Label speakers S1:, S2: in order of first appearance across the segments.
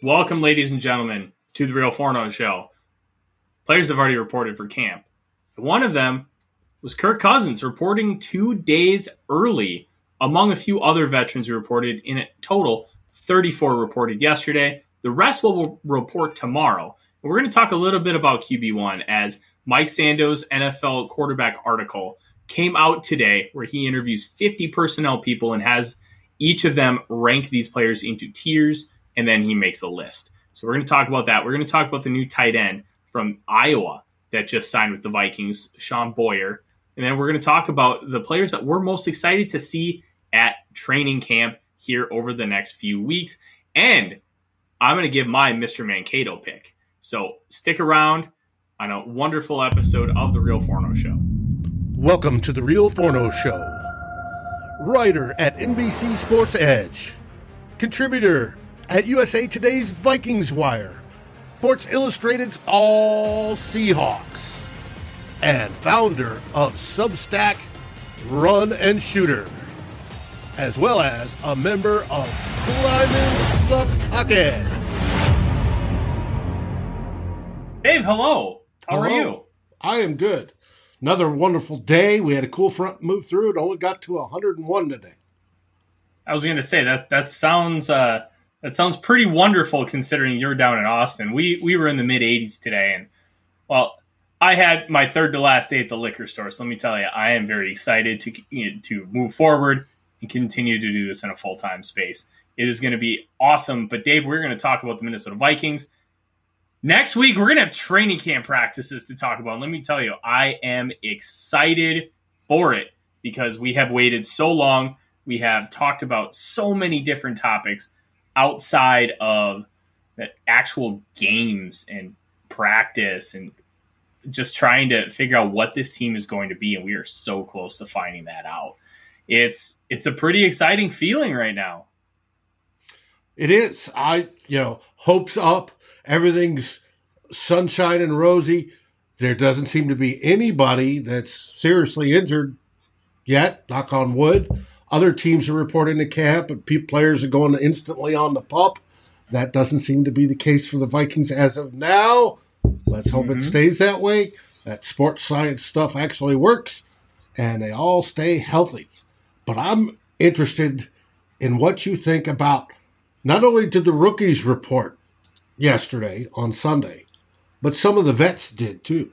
S1: Welcome, ladies and gentlemen, to the Real Forno Show. Players have already reported for camp. One of them was Kirk Cousins, reporting two days early, among a few other veterans who reported. In a total, 34 reported yesterday. The rest will report tomorrow. We're going to talk a little bit about QB1 as Mike Sando's NFL quarterback article came out today, where he interviews 50 personnel people and has each of them rank these players into tiers, and then he makes a list. So we're going to talk about that. We're going to talk about the new tight end from Iowa that just signed with the Vikings, Sean Beyer. And then we're going to talk about the players that we're most excited to see at training camp here over the next few weeks. And I'm going to give my Mr. Mankato pick. So stick around on a wonderful episode of The Real Forno Show.
S2: Welcome to The Real Forno Show. Writer at NBC Sports Edge. Contributor at USA Today's Vikings Wire. Sports Illustrated's All Seahawks. And founder of Substack Run and Shooter. As well as a member of Climbing the Pocket.
S1: Dave, hello. How are you?
S2: I am good. Another wonderful day. We had a cool front move through. It only got to 101 today.
S1: I was going to say that that sounds uh, that sounds pretty wonderful considering you're down in Austin. We we were in the mid 80s today, and well, I had my third to last day at the liquor store. So let me tell you, I am very excited to to move forward and continue to do this in a full time space. It is going to be awesome. But Dave, we're going to talk about the Minnesota Vikings. Next week, we're going to have training camp practices to talk about. Let me tell you, I am excited for it because we have waited so long. We have talked about so many different topics outside of the actual games and practice and just trying to figure out what this team is going to be. And we are so close to finding that out. It's it's a pretty exciting feeling right now.
S2: It is. I, you know, hopes up. Everything's sunshine and rosy. There doesn't seem to be anybody that's seriously injured yet, knock on wood. Other teams are reporting to camp, and players are going instantly on the pup. That doesn't seem to be the case for the Vikings as of now. Let's hope it mm-hmm. stays that way. That sports science stuff actually works, and they all stay healthy. But I'm interested in what you think about not only did the rookies report yesterday on Sunday, but some of the vets did too.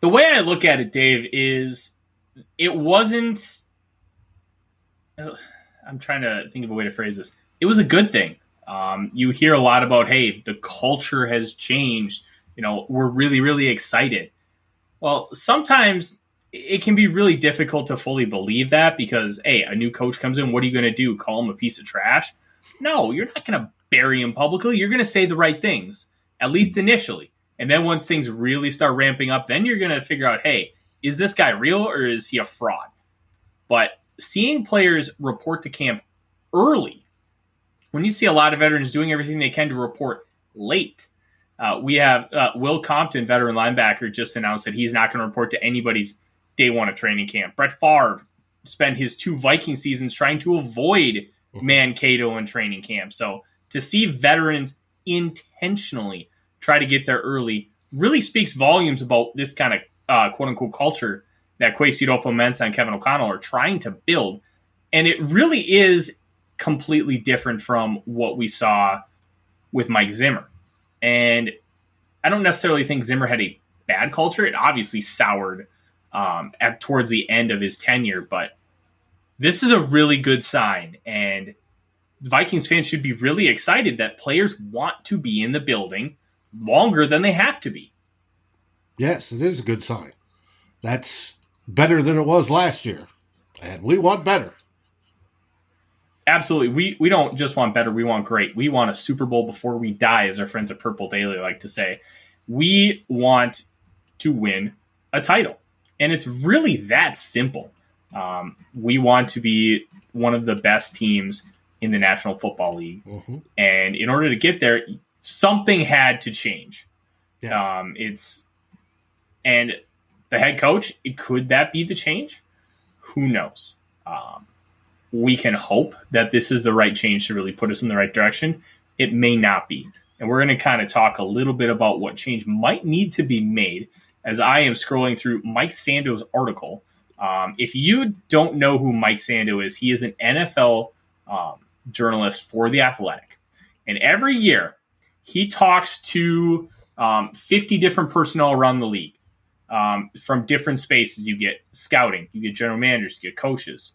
S1: the way I look at it, Dave, is it wasn't. I'm trying to think of a way to phrase this. It was a good thing. Um, you hear a lot about, hey, the culture has changed. You know, we're really, really excited. Well, sometimes it can be really difficult to fully believe that because, hey, a new coach comes in. What are you going to do? Call him a piece of trash? No, you're not going to bury him publicly. You're going to say the right things, at least initially. And then once things really start ramping up, then you're going to figure out, hey, is this guy real or is he a fraud? But seeing players report to camp early, when you see a lot of veterans doing everything they can to report late, uh, we have uh, Will Compton, veteran linebacker, just announced that he's not going to report to anybody's day one of training camp. Brett Favre spent his two Viking seasons trying to avoid Mankato in training camp. So to see veterans intentionally try to get there early really speaks volumes about this kind of uh, quote unquote culture that Kwesi Adofo-Mensah and Kevin O'Connell are trying to build. And it really is completely different from what we saw with Mike Zimmer. And I don't necessarily think Zimmer had a bad culture. It obviously soured um, at towards the end of his tenure, but this is a really good sign. And Vikings fans should be really excited that players want to be in the building longer than they have to be.
S2: Yes, it is a good sign. That's better than it was last year, and we want better.
S1: Absolutely. We we don't just want better, we want great. We want a Super Bowl before we die, as our friends at Purple Daily like to say. We want to win a title. And it's really that simple. Um, we want to be one of the best teams in the National Football League.
S2: Mhm.
S1: And in order to get there, something had to change.
S2: Yes.
S1: Um, it's and the head coach. Could that be the change? Who knows? Um, we can hope that this is the right change to really put us in the right direction. It may not be. And we're going to kind of talk a little bit about what change might need to be made as I am scrolling through Mike Sando's article. Um, if you don't know who Mike Sando is, he is an NFL um, journalist for The Athletic. And every year, he talks to um, 50 different personnel around the league um, from different spaces. You get scouting, you get general managers, you get coaches.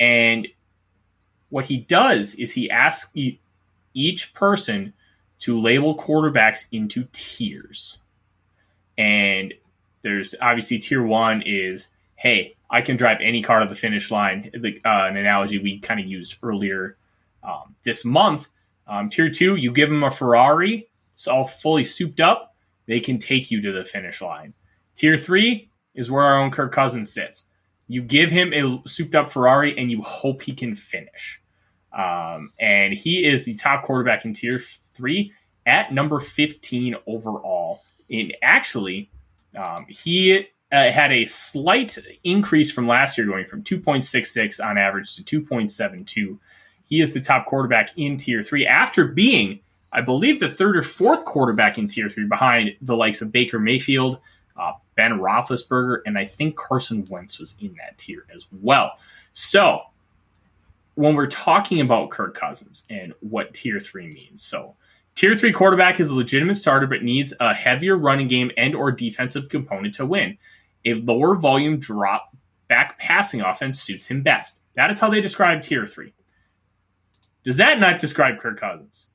S1: And what he does is he asks each person to label quarterbacks into tiers. And there's obviously tier one is, hey, I can drive any car to the finish line. The, uh, an analogy we kind of used earlier um, this month. Um, tier two, you give them a Ferrari, it's all fully souped up, they can take you to the finish line. Tier three is where our own Kirk Cousins sits. You give him a souped up Ferrari and you hope he can finish. Um, and he is the top quarterback in tier three at number 15 overall. And actually, um, he uh, had a slight increase from last year, going from 2.66 on average to 2.72. He is the top quarterback in tier three after being, I believe, the third or fourth quarterback in tier three behind the likes of Baker Mayfield, uh, Ben Roethlisberger, and I think Carson Wentz was in that tier as well. So when we're talking about Kirk Cousins and what tier three means, so tier three quarterback is a legitimate starter but needs a heavier running game and or defensive component to win. A lower volume drop back passing offense suits him best. That is how they describe tier three. Does that not describe Kirk Cousins?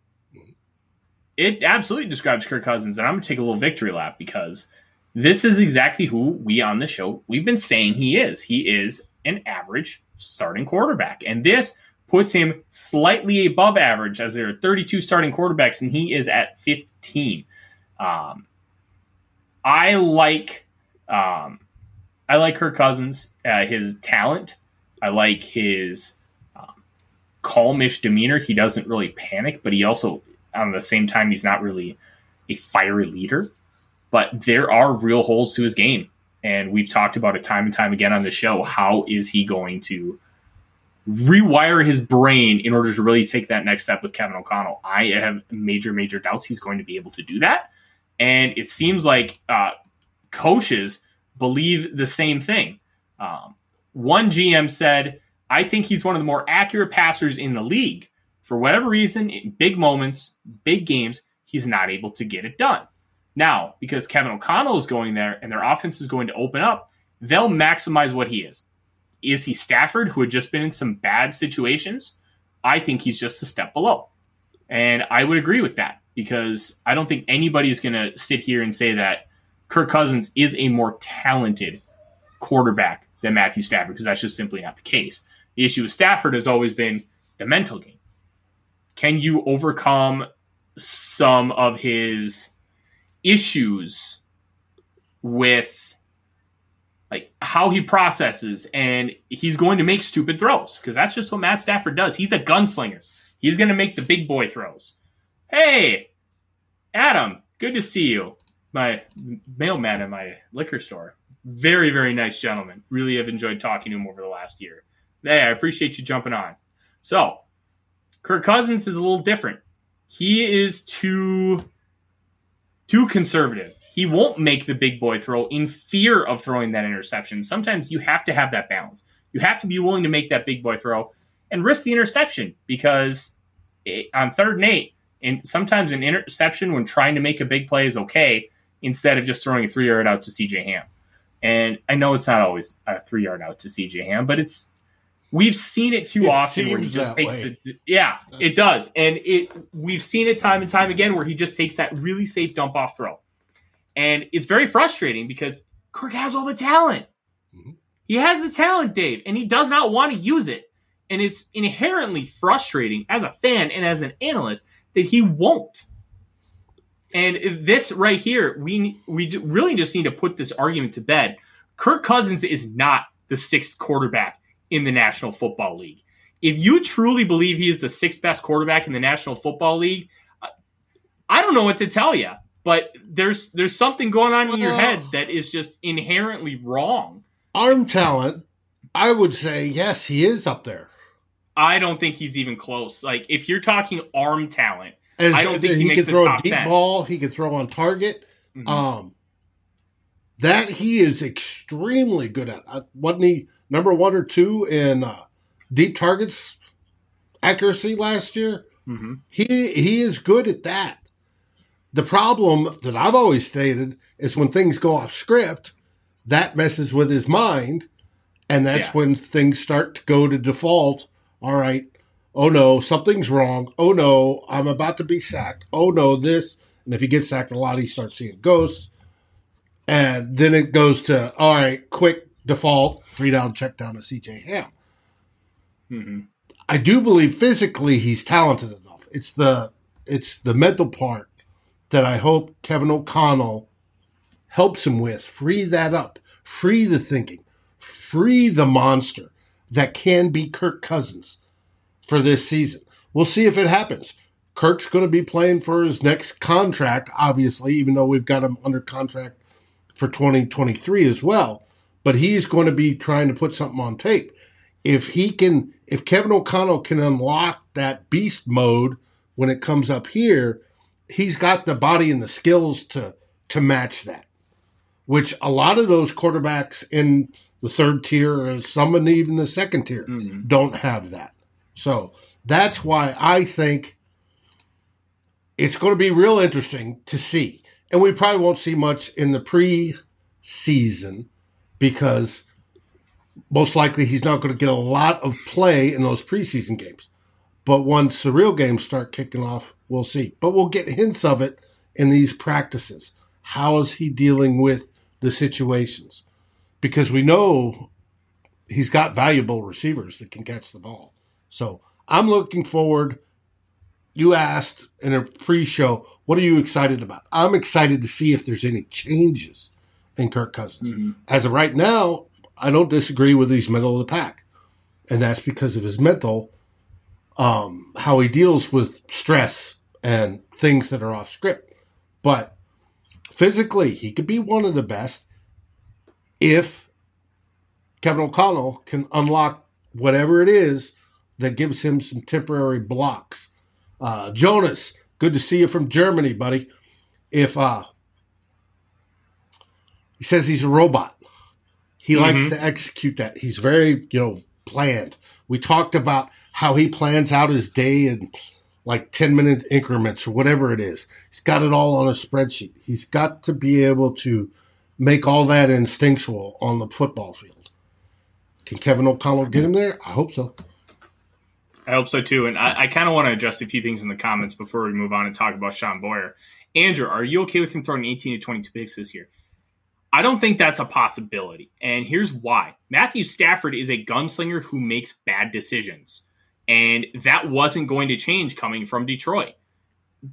S1: It absolutely describes Kirk Cousins, and I'm gonna take a little victory lap because this is exactly who we on the show we've been saying he is. He is an average starting quarterback, and this puts him slightly above average as there are 32 starting quarterbacks, and he is at 15. Um, I like um, I like Kirk Cousins, uh, his talent. I like his um, calmish demeanor. He doesn't really panic, but he also, at the same time, he's not really a fiery leader but there are real holes to his game. And we've talked about it time and time again on the show. How is he going to rewire his brain in order to really take that next step with Kevin O'Connell? I have major, major doubts he's going to be able to do that. And it seems like uh, coaches believe the same thing. Um, one GM said, I think he's one of the more accurate passers in the league. For whatever reason, in big moments, big games, he's not able to get it done. Now, because Kevin O'Connell is going there and their offense is going to open up, they'll maximize what he is. Is he Stafford, who had just been in some bad situations? I think he's just a step below. And I would agree with that because I don't think anybody's going to sit here and say that Kirk Cousins is a more talented quarterback than Matthew Stafford because that's just simply not the case. The issue with Stafford has always been the mental game. Can you overcome some of his issues with like how he processes and he's going to make stupid throws because that's just what Matt Stafford does. He's a gunslinger. He's going to make the big boy throws. Hey, Adam, good to see you. My mailman at my liquor store. Very, very nice gentleman. Really have enjoyed talking to him over the last year. Hey, I appreciate you jumping on. So, Kirk Cousins is a little different. He is too too conservative. He won't make the big boy throw in fear of throwing that interception. Sometimes you have to have that balance. You have to be willing to make that big boy throw and risk the interception because it, on third and eight, and sometimes an interception when trying to make a big play is okay instead of just throwing a three yard out to CJ Ham. And I know it's not always a three yard out to CJ Ham, but it's we've seen it too
S2: It
S1: often where he just takes
S2: way.
S1: the yeah it does. And it we've seen it time and time again where he just takes that really safe dump off throw. And it's very frustrating because kirk has all the talent.
S2: Mhm.
S1: he has the talent dave and he does not want to use it. And it's inherently frustrating as a fan and as an analyst that he won't. And this right here we we really just need to put this argument to bed. Kirk cousins is not the sixth quarterback in the National Football League. If you truly believe he is the sixth best quarterback in the National Football League, I- don't know what to tell you. But there's there's something going on in your head that is just inherently wrong.
S2: Arm talent, I would say yes, he is up there.
S1: I don't think he's even close. Like if you're talking arm talent,
S2: As,
S1: I don't think he
S2: he
S1: makes
S2: can throw a deep
S1: 10.
S2: ball. He can throw on target.
S1: Mhm.
S2: Um, that he is extremely good at. Uh, wasn't he number one or two in uh, deep targets accuracy last year?
S1: Mhm.
S2: He he is good at that. The problem that I've always stated is when things go off script, that messes with his mind, and that's
S1: Yeah.
S2: when things start to go to default. All right, oh no, something's wrong. Oh no, I'm about to be sacked. Oh no, this. And if he gets sacked a lot, he starts seeing ghosts. And then it goes to all right, quick default, three down, check down to CJ Ham.
S1: Mhm.
S2: I do believe physically he's talented enough. It's the it's the mental part that I hope Kevin O'Connell helps him with. Free that up. Free the thinking. Free the monster that can be Kirk Cousins for this season. We'll see if it happens. Kirk's going to be playing for his next contract, obviously, even though we've got him under contract for 2023 as well. But he's going to be trying to put something on tape. If he can, if Kevin O'Connell can unlock that beast mode when it comes up here, he's got the body and the skills to to match that. Which a lot of those quarterbacks in the third tier, or some and even the second tier,
S1: Mhm.
S2: don't have that. So that's why I think it's going to be real interesting to see. And we probably won't see much in the pre-season because most likely he's not going to get a lot of play in those preseason games. But once the real games start kicking off, we'll see. But we'll get hints of it in these practices. How is he dealing with the situations? Because we know he's got valuable receivers that can catch the ball. So I'm looking forward. You asked in a pre-show, what are you excited about? I'm excited to see if there's any changes in Kirk Cousins.
S1: Mhm.
S2: As of right now, I don't disagree with he's middle of the pack, and that's because of his mental, um, how he deals with stress and things that are off script. But physically, he could be one of the best if Kevin O'Connell can unlock whatever it is that gives him some temporary blocks. Uh, Jonas, good to see you from Germany, buddy. If uh, he says he's a robot, he mm-hmm. likes to execute that. He's very, you know, planned. We talked about how he plans out his day in like 10 minute increments or whatever it is. He's got it all on a spreadsheet. He's got to be able to make all that instinctual on the football field. Can Kevin O'Connell get him there? I hope so.
S1: I hope so too. And I, I kind of want to address a few things in the comments before we move on and talk about Sean Beyer. Andrew, are you okay with him throwing 18 to 22 picks this year? I don't think that's a possibility. And here's why Matthew Stafford is a gunslinger who makes bad decisions. And that wasn't going to change coming from Detroit.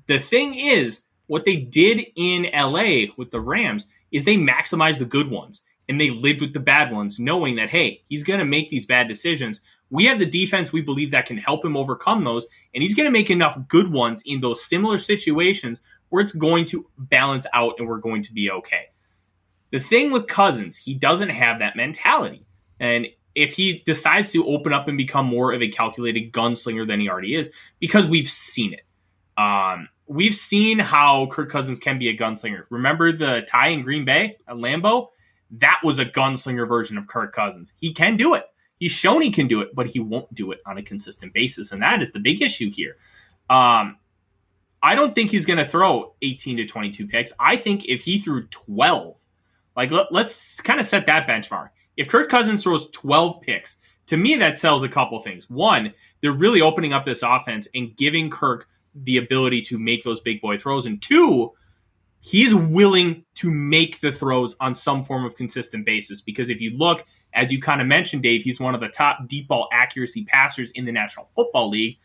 S1: The thing is, what they did in LA with the Rams is they maximized the good ones and they lived with the bad ones, knowing that, hey, he's going to make these bad decisions. We have the defense we believe that can help him overcome those, and he's going to make enough good ones in those similar situations where it's going to balance out and we're going to be okay. The thing with Cousins, he doesn't have that mentality. And if he decides to open up and become more of a calculated gunslinger than he already is, because we've seen it. Um, we've seen how Kirk Cousins can be a gunslinger. Remember the tie in Green Bay at Lambeau? That was a gunslinger version of Kirk Cousins. He can do it. He's shown he can do it, but he won't do it on a consistent basis. And that is the big issue here. Um, I don't think he's going to throw 18 to 22 picks. I think if he threw 12, like let, let's kind of set that benchmark. If Kirk Cousins throws 12 picks, to me that tells a couple things. One, they're really opening up this offense and giving Kirk the ability to make those big boy throws. And two, he's willing to make the throws on some form of consistent basis. Because if you look, as you kind of mentioned, Dave, he's one of the top deep ball accuracy passers in the National Football League.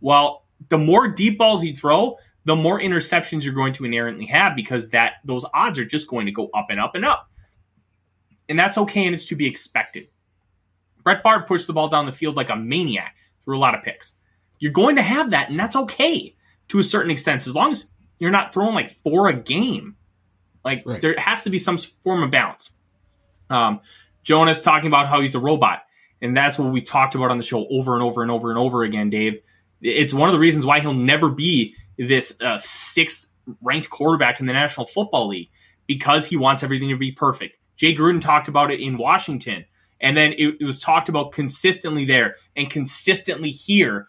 S1: Well, the more deep balls you throw, the more interceptions you're going to inherently have because that those odds are just going to go up and up and up. And that's okay and it's to be expected. Brett Favre pushed the ball down the field like a maniac through a lot of picks. You're going to have that, and that's okay to a certain extent, as long as you're not throwing like four a game. Like
S2: Right.
S1: there has to be some form of balance. Um, Jonas talking about how he's a robot, And that's what we talked about on the show over and over and over and over again, Dave. It's one of the reasons why he'll never be this uh, sixth ranked quarterback in the National Football League because he wants everything to be perfect. Jay Gruden talked about it in Washington, and then it, it was talked about consistently there and consistently here.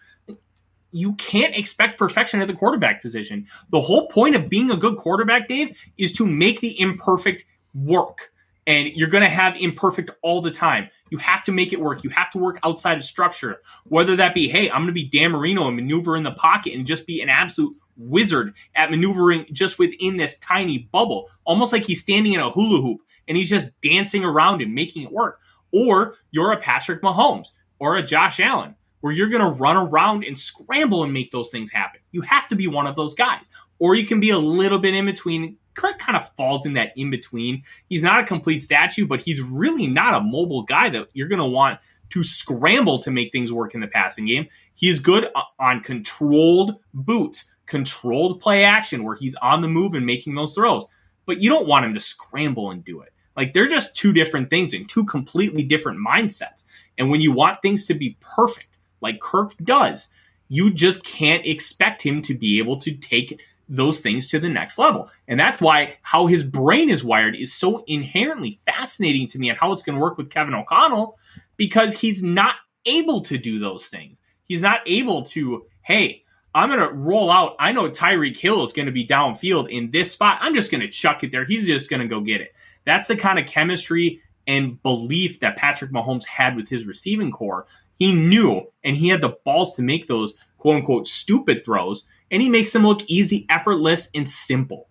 S1: You can't expect perfection at the quarterback position. The whole point of being a good quarterback, Dave, is to make the imperfect work. And you're going to have imperfect all the time. You have to make it work. You have to work outside of structure. Whether that be, hey, I'm going to be Dan Marino and maneuver in the pocket and just be an absolute wizard at maneuvering just within this tiny bubble, almost like he's standing in a hula hoop and he's just dancing around and making it work. Or you're a Patrick Mahomes or a Josh Allen, where you're going to run around and scramble and make those things happen. You have to be one of those guys. Or you can be a little bit in between. Kirk kind of falls in that in between. He's not a complete statue, but he's really not a mobile guy that you're going to want to scramble to make things work in the passing game. He's good on controlled boots, controlled play action where he's on the move and making those throws. But you don't want him to scramble and do it. Like they're just two different things and two completely different mindsets. And when you want things to be perfect, like Kirk does, you just can't expect him to be able to take those things to the next level. And that's why how his brain is wired is so inherently fascinating to me and how it's going to work with Kevin O'Connell because he's not able to do those things. He's not able to, hey, I'm going to roll out. I know Tyreek Hill is going to be downfield in this spot. I'm just going to chuck it there. He's just going to go get it. That's the kind of chemistry and belief that Patrick Mahomes had with his receiving corps. He knew and he had the balls to make those quote unquote stupid throws, and he makes them look easy, effortless, and simple.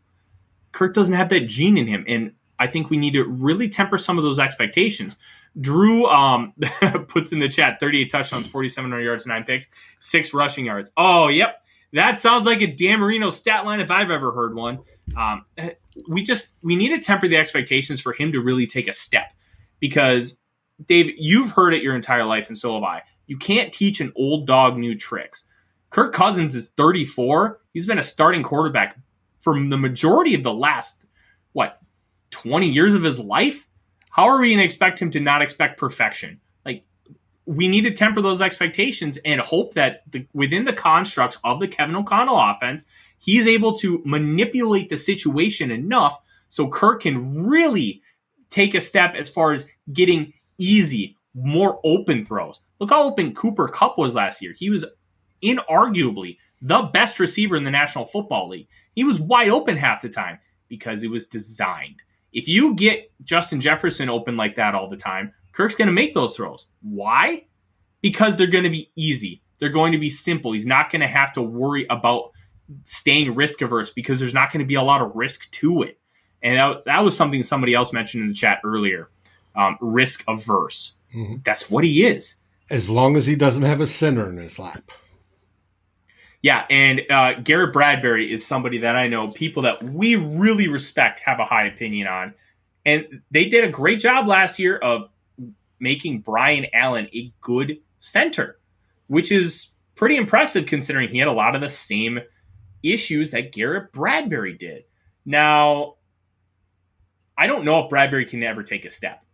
S1: Kirk doesn't have that gene in him, and I think we need to really temper some of those expectations. Drew um, puts in the chat 38 touchdowns, 4,700 yards, nine picks, six rushing yards. Oh, yep. That sounds like a Dan Marino stat line if I've ever heard one. Um, we just we need to temper the expectations for him to really take a step because Dave, you've heard it your entire life, and so have I. You can't teach an old dog new tricks. Kirk Cousins is 34. He's been a starting quarterback for the majority of the last what 20 years of his life. How are we going to expect him to not expect perfection? Like we need to temper those expectations and hope that the, within the constructs of the Kevin O'Connell offense, he's able to manipulate the situation enough so Kirk can really take a step as far as getting easy, more open throws. Look how open Cooper Kupp was last year. He was inarguably the best receiver in the National Football League. He was wide open half the time because it was designed. If you get Justin Jefferson open like that all the time, Kirk's going to make those throws. Why? Because they're going to be easy. They're going to be simple. He's not going to have to worry about staying risk averse because there's not going to be a lot of risk to it. And that, that was something somebody else mentioned in the chat earlier um, risk averse. Mm-hmm. That's what he is.
S2: As long as he doesn't have a center in his lap.
S1: Yeah, and uh, Garrett Bradbury is somebody that I know people that we really respect have a high opinion on. And they did a great job last year of making Brian Allen a good center, which is pretty impressive considering he had a lot of the same issues that Garrett Bradbury did. Now, I don't know if Bradbury can ever take a step.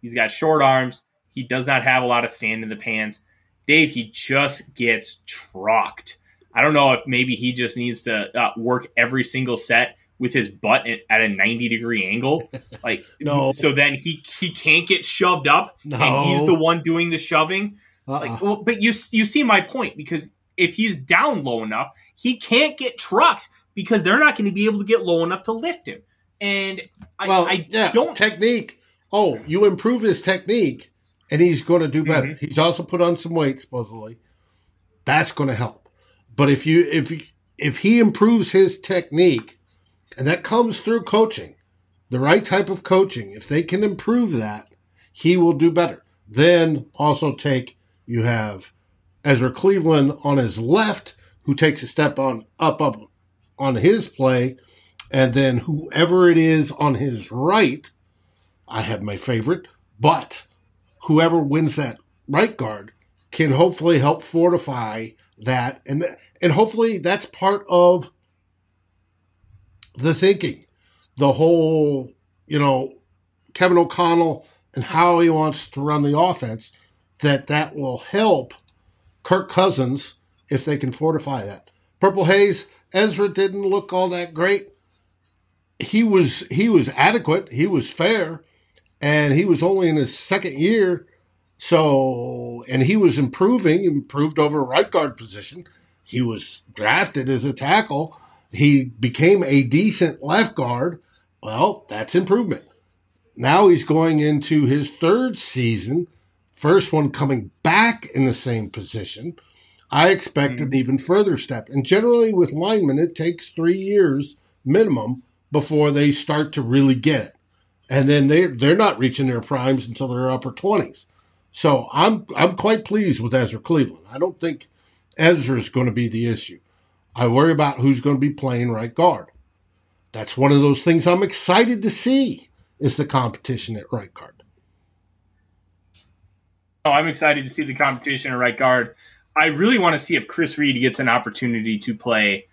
S1: He's got short arms. He does not have a lot of sand in the pants. Dave, he just gets trucked. I don't know if maybe he just needs to uh, work every single set with his butt at a 90 degree angle. Like, no. So then he he can't get shoved up, no. and he's the one doing the shoving. Uh-uh. Like, well, but you you see my point because if he's down low enough, he can't get trucked because they're not going to be able to get low enough to lift him. And I, well, I yeah, don't
S2: technique. Oh, you improve his technique, and he's going to do better. Mm-hmm. He's also put on some weight, supposedly. That's going to help. But if you if if he improves his technique, and that comes through coaching, the right type of coaching, if they can improve that, he will do better. Then also take you have Ezra Cleveland on his left, who takes a step on up up on his play, and then whoever it is on his right, I have my favorite, but whoever wins that right guard can hopefully help fortify that, and and hopefully that's part of the thinking, the whole you know Kevin O'Connell and how he wants to run the offense that that will help Kirk Cousins if they can fortify that. Purple Haze, Ezra didn't look all that great. He was he was adequate, he was fair, and he was only in his second year. So and he was improving, improved over right guard position. He was drafted as a tackle. He became a decent left guard. Well, that's improvement. Now he's going into his third season, first one coming back in the same position. I expect mm-hmm. an even further step. And generally, with linemen, it takes three years minimum before they start to really get it. And then they they're not reaching their primes until their upper twenties. So I'm I'm quite pleased with Ezra Cleveland. I don't think Ezra is going to be the issue. I worry about who's going to be playing right guard. That's one of those things I'm excited to see is the competition at right guard.
S1: Oh, I'm excited to see the competition at right guard. I really want to see if Chris Reed gets an opportunity to play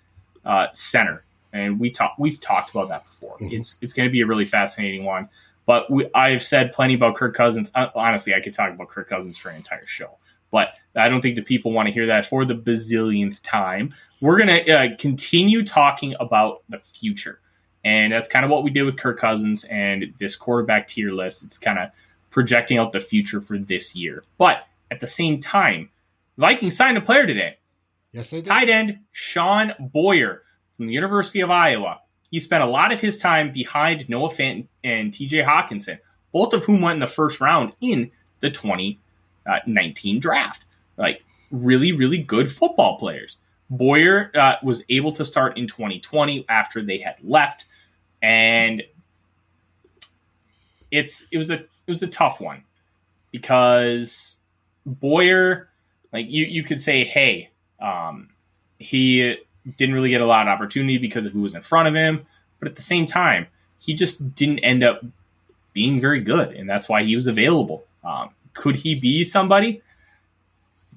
S1: uh, center, and we talk we've talked about that before. Mm-hmm. It's it's going to be a really fascinating one. But we, I've said plenty about Kirk Cousins. Uh, honestly, I could talk about Kirk Cousins for an entire show, but I don't think the people want to hear that for the bazillionth time. We're going to uh, continue talking about the future. And that's kind of what we did with Kirk Cousins and this quarterback tier list. It's kind of projecting out the future for this year. But at the same time, Vikings signed a player today.
S2: Yes, they did.
S1: Tight end Sean Beyer from the University of Iowa. He spent a lot of his time behind Noah Fant and TJ Hockenson, both of whom went in the first round in the 2019 draft. Like, really, really good football players. Beyer uh, was able to start in 2020 after they had left, and it's it was a it was a tough one because Beyer, like you you could say, hey, um, he didn't really get a lot of opportunity because of who was in front of him, but at the same time, he just didn't end up being very good, and that's why he was available. Um, could he be somebody?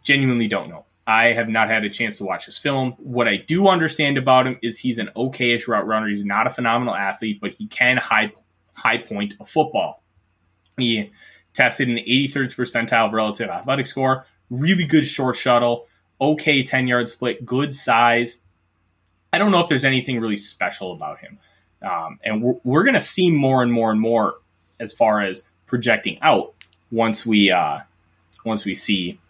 S1: Genuinely don't know. I have not had a chance to watch his film. What I do understand about him is he's an okayish route runner. He's not a phenomenal athlete, but he can high high point a football. He tested an 83rd percentile relative athletic score, really good short shuttle, okay 10 yard split, good size. I don't know if there's anything really special about him. Um, and we're, we're going to see more and more and more as far as projecting out once we uh, once we see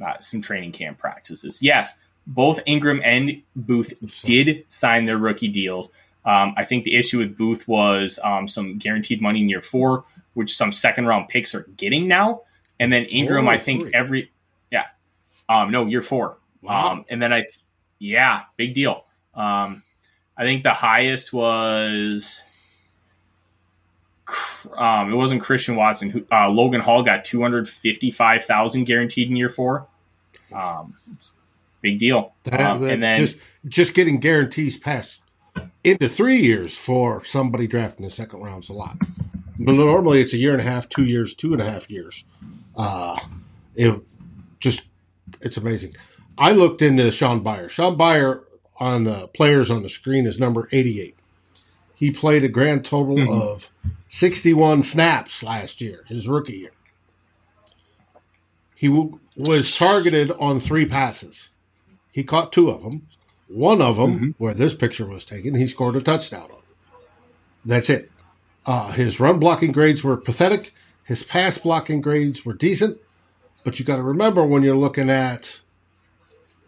S1: uh, some training camp practices. Yes, both Ingram and Booth did sign their rookie deals. Um, I think the issue with Booth was um, some guaranteed money in year four, which some second round picks are getting now. And then Ingram, I think three. every, yeah, um, no, year four. Wow. Um, and then I, yeah, big deal. Um, I think the highest was um, it wasn't Christian Watson. Who, uh, Logan Hall got two hundred fifty five thousand guaranteed in year four. Um, it's big deal.
S2: Um, and then just just getting guarantees past into three years for somebody drafting the second round is a lot. But normally it's a year and a half, two years, two and a half years. Uh, it just it's amazing. I looked into Sean Beyer. Sean Beyer on the players on the screen is number eighty eight. He played a grand total mm-hmm. of 61 snaps last year, his rookie year. He w- was targeted on three passes. He caught two of them. One of them, mm-hmm. where this picture was taken, he scored a touchdown on. That's it. Uh, his run blocking grades were pathetic. His pass blocking grades were decent. But you got to remember when you're looking at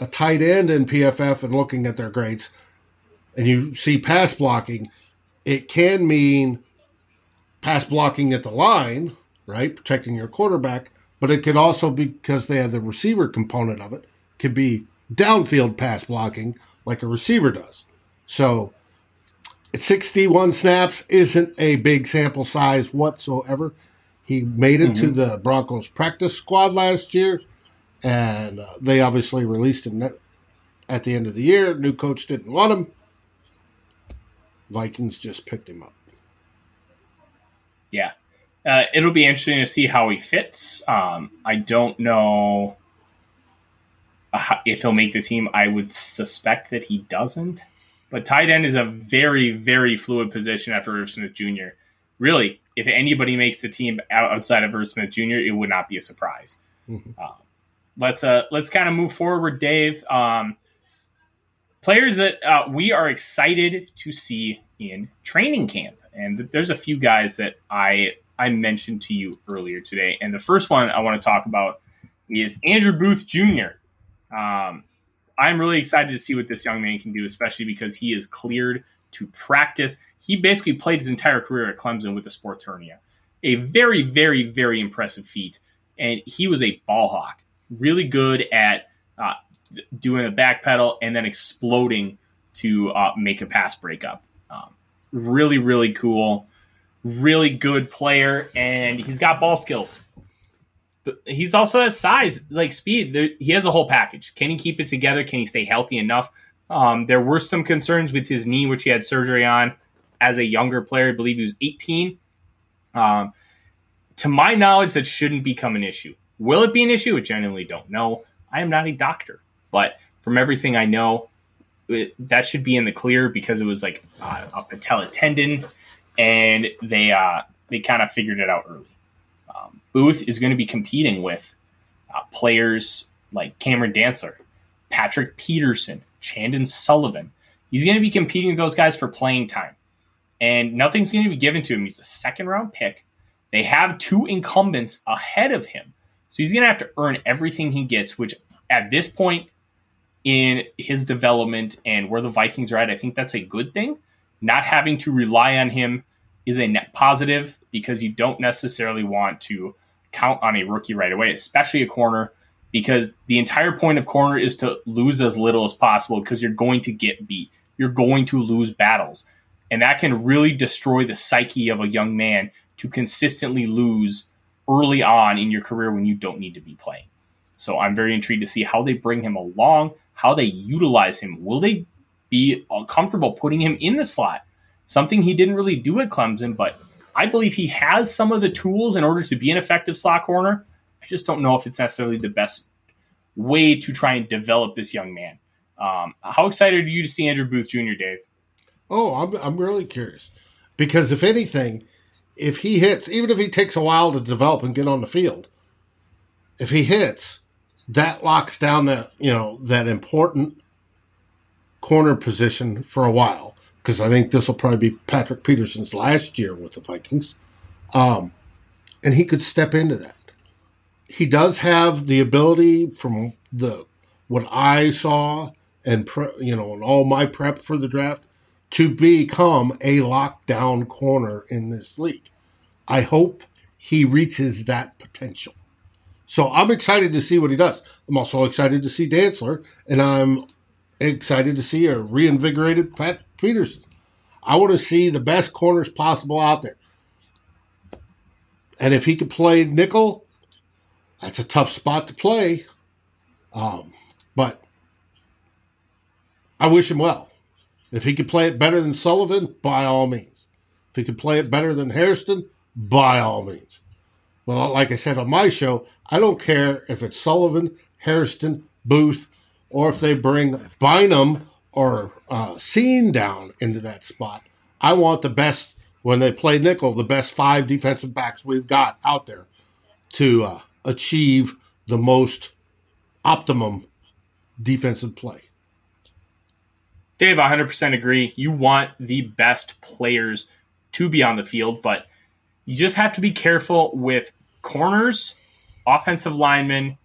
S2: a tight end in PFF and looking at their grades, and you see pass blocking, it can mean pass blocking at the line, right? Protecting your quarterback, but it could also be because they have the receiver component of it, could be downfield pass blocking like a receiver does. So at 61 snaps isn't a big sample size whatsoever. He made it mm-hmm. to the Broncos practice squad last year, and uh, they obviously released him at the end of the year. New coach didn't want him. Vikings just picked him up.
S1: Yeah. Uh, it'll be interesting to see how he fits. Um, I don't know uh, if he'll make the team. I would suspect that he doesn't. But tight end is a very, very fluid position after Irv Smith Jr. Really, if anybody makes the team outside of Irv Smith Jr., it would not be a surprise. Mm-hmm. Uh, let's uh let's kind of move forward, Dave. Um, players that uh, we are excited to see in training camp, and there's a few guys that I I mentioned to you earlier today, and the first one I want to talk about is Andrew Booth Jr. Um, I'm really excited to see what this young man can do, especially because he is cleared to practice. He basically played his entire career at Clemson with a sports hernia. A very, very, very impressive feat. And he was a ball hawk, really good at uh, doing a back pedal and then exploding to uh, make a pass breakup. Um, really, really cool. Really good player, and he's got ball skills he's also has size, like speed. There, he has a whole package. Can he keep it together? Can he stay healthy enough? Um, there were some concerns with his knee, which he had surgery on as a younger player. I believe he was 18. Um, to my knowledge, that shouldn't become an issue. Will it be an issue? I genuinely don't know. I am not a doctor, but from everything I know, it, that should be in the clear because it was like uh, a patella tendon, and they uh, they kind of figured it out early. Booth is going to be competing with uh, players like Cameron Dantzler, Patrick Peterson, Chandon Sullivan. He's going to be competing with those guys for playing time. And nothing's going to be given to him. He's a second round pick. They have two incumbents ahead of him. So he's going to have to earn everything he gets, which at this point in his development and where the Vikings are at, I think that's a good thing. Not having to rely on him is a net positive because you don't necessarily want to count on a rookie right away, especially a corner, because the entire point of corner is to lose as little as possible because you're going to get beat. You're going to lose battles. And that can really destroy the psyche of a young man to consistently lose early on in your career when you don't need to be playing. So I'm very intrigued to see how they bring him along, how they utilize him. Will they be comfortable putting him in the slot? Something he didn't really do at Clemson, but I believe he has some of the tools in order to be an effective slot corner. I just don't know if it's necessarily the best way to try and develop this young man. Um, how excited are you to see Andrew Booth Jr., Dave?
S2: Oh, I'm, I'm really curious because if anything, if he hits, even if he takes a while to develop and get on the field, if he hits, that locks down that you know that important corner position for a while because I think this will probably be Patrick Peterson's last year with the Vikings. Um, and he could step into that. He does have the ability from the what I saw and pre, you know and all my prep for the draft to become a lockdown corner in this league. I hope he reaches that potential. So I'm excited to see what he does. I'm also excited to see Dantzler, and I'm excited to see a reinvigorated Pat Peterson. I want to see the best corners possible out there. And if he could play nickel, that's a tough spot to play. Um, but I wish him well. If he could play it better than Sullivan, by all means. If he could play it better than Hairston, by all means. Well, like I said on my show, I don't care if it's Sullivan, Hairston, Booth, or if they bring Bynum or uh, Cine down into that spot. I want the best when they play nickel, the best five defensive backs we've got out there to uh, achieve the most optimum defensive play.
S1: Dave, 100% agree. You want the best players to be on the field, but you just have to be careful with corners, offensive linemen,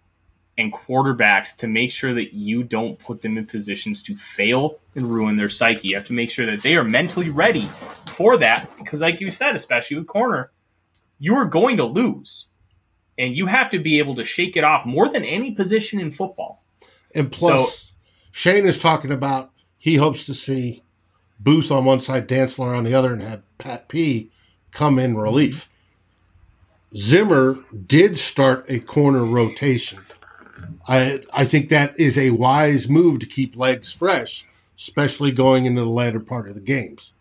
S1: and quarterbacks to make sure that you don't put them in positions to fail and ruin their psyche. You have to make sure that they are mentally ready for that because, like you said, especially with corner, you are going to lose. And you have to be able to shake it off more than any position in football.
S2: And plus, so, Shane is talking about he hopes to see Booth on one side, Dantzler on the other, and have Pat P come in relief. Zimmer did start a corner rotation I I think that is a wise move to keep legs fresh, especially going into the latter part of the games.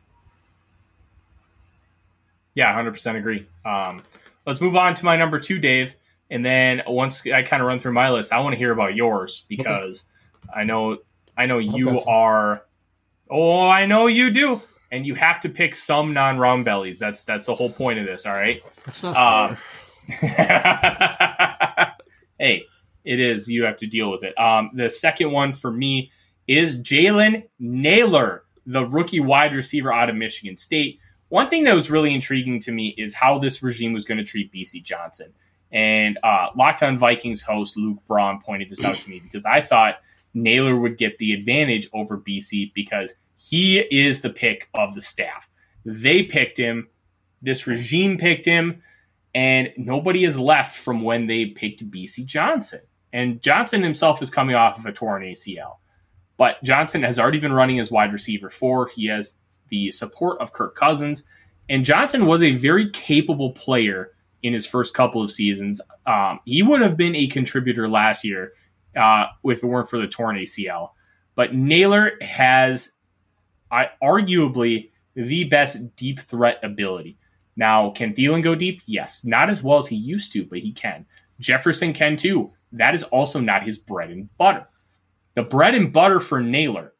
S1: Yeah, hundred percent agree. Um, let's move on to my number two, Dave, and then once I kind of run through my list, I want to hear about yours because okay. I know I know you are. Oh, I know you do, and you have to pick some non-round bellies. That's that's the whole point of this. All right. That's not
S2: uh,
S1: hey, it is. You have to deal with it. Um, the second one for me is Jalen Nailor, the rookie wide receiver out of Michigan State. One thing that was really intriguing to me is how this regime was going to treat Bisi Johnson. And uh, Locked On Vikings host Luke Braun pointed this out to me because I thought Nailor would get the advantage over Bisi because he is the pick of the staff. They picked him. This regime picked him and nobody is left from when they picked Bisi Johnson. And Johnson himself is coming off of a torn ACL. But Johnson has already been running as wide receiver four. He has the support of Kirk Cousins. And Johnson was a very capable player in his first couple of seasons. Um, he would have been a contributor last year uh, if it weren't for the torn ACL. But Nailor has I, arguably the best deep threat ability. Now, can Thielen go deep? Yes. Not as well as he used to, but he can. Jefferson can too. That is also not his bread and butter. The bread and butter for Nailor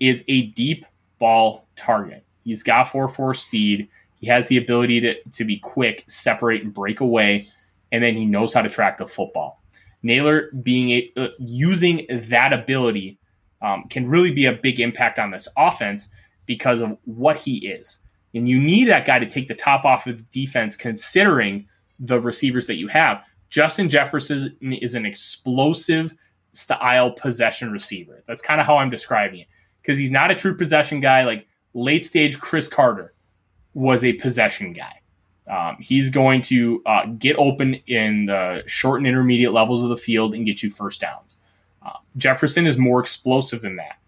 S1: is a deep ball target. He's got 4 4 speed. He has the ability to, to be quick, separate, and break away. And then he knows how to track the football. Nailor being uh, using that ability um, can really be a big impact on this offense because of what he is. And you need that guy to take the top off of the defense, considering the receivers that you have. Justin Jefferson is an explosive style possession receiver. That's kind of how I'm describing it because he's not a true possession guy. Like late stage Cris Carter was a possession guy. Um, he's going to uh, get open in the short and intermediate levels of the field and get you first downs. Uh, Jefferson is more explosive than that